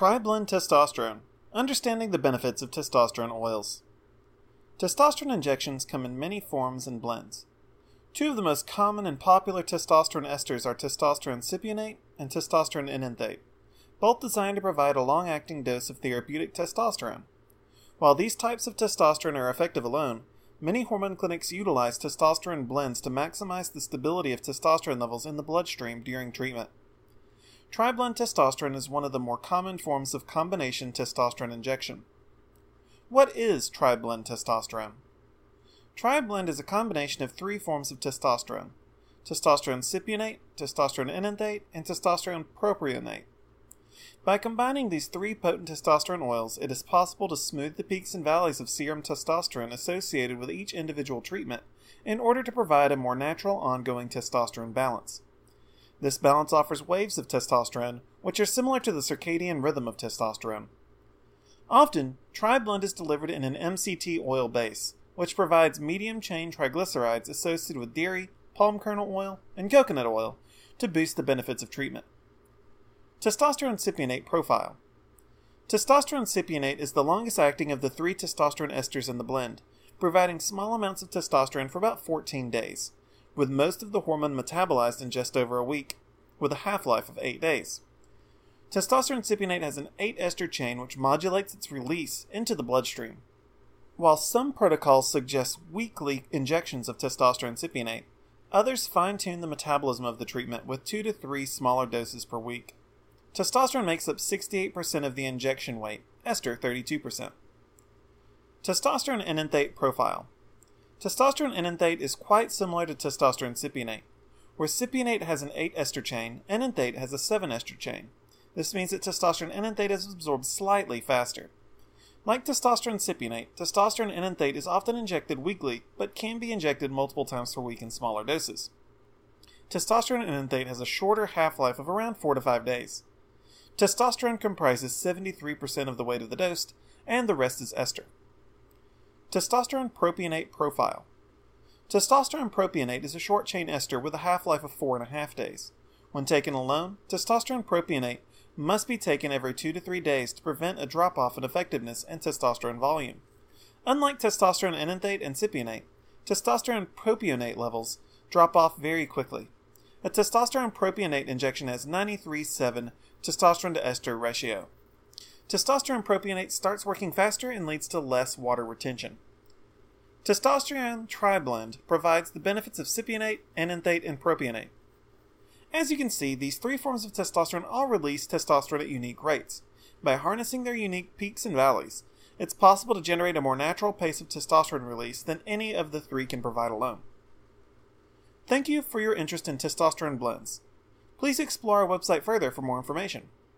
Tri-blend testosterone. Understanding the benefits of testosterone oils. Testosterone injections come in many forms and blends. Two of the most common and popular testosterone esters are testosterone cypionate and testosterone enanthate, both designed to provide a long acting dose of therapeutic testosterone. While these types of testosterone are effective alone, many hormone clinics utilize testosterone blends to maximize the stability of testosterone levels in the bloodstream during treatment. Tri-blend testosterone is one of the more common forms of combination testosterone injection. What is tri-blend testosterone? Tri-blend is a combination of three forms of testosterone testosterone cypionate, testosterone enanthate, and testosterone propionate. By combining these three potent testosterone oils, it is possible to smooth the peaks and valleys of serum testosterone associated with each individual treatment in order to provide a more natural ongoing testosterone balance. This balance offers waves of testosterone, which are similar to the circadian rhythm of testosterone. Often, tri-blend is delivered in an MCT oil base, which provides medium chain triglycerides associated with dairy, palm kernel oil, and coconut oil to boost the benefits of treatment. Testosterone cypionate profile. Testosterone cypionate is the longest acting of the three testosterone esters in the blend, providing small amounts of testosterone for about 14 days with most of the hormone metabolized in just over a week, with a half life of 8 days. Testosterone cypionate has an 8 ester chain which modulates its release into the bloodstream. While some protocols suggest weekly injections of testosterone cypionate, others fine tune the metabolism of the treatment with 2 to 3 smaller doses per week. Testosterone makes up 68% of the injection weight, ester 32%. Testosterone enanthate profile. Testosterone enanthate is quite similar to testosterone cypionate. Where cypionate has an 8 ester chain, enanthate has a 7 ester chain. This means that testosterone enanthate is absorbed slightly faster. Like testosterone cypionate, testosterone enanthate is often injected weekly, but can be injected multiple times per week in smaller doses. Testosterone enanthate has a shorter half life of around 4 to 5 days. Testosterone comprises 73% of the weight of the dose, and the rest is ester. Testosterone propionate profile. Testosterone propionate is a short chain ester with a half life of 4.5 days. When taken alone, testosterone propionate must be taken every 2 to 3 days to prevent a drop off in effectiveness and testosterone volume. Unlike testosterone enanthate and cypionate, testosterone propionate levels drop off very quickly. A testosterone propionate injection has 93 7 testosterone to ester ratio testosterone propionate starts working faster and leads to less water retention. Testosterone triblend provides the benefits of cypionate, enanthate, and propionate. As you can see, these three forms of testosterone all release testosterone at unique rates. By harnessing their unique peaks and valleys, it's possible to generate a more natural pace of testosterone release than any of the three can provide alone. Thank you for your interest in testosterone blends. Please explore our website further for more information.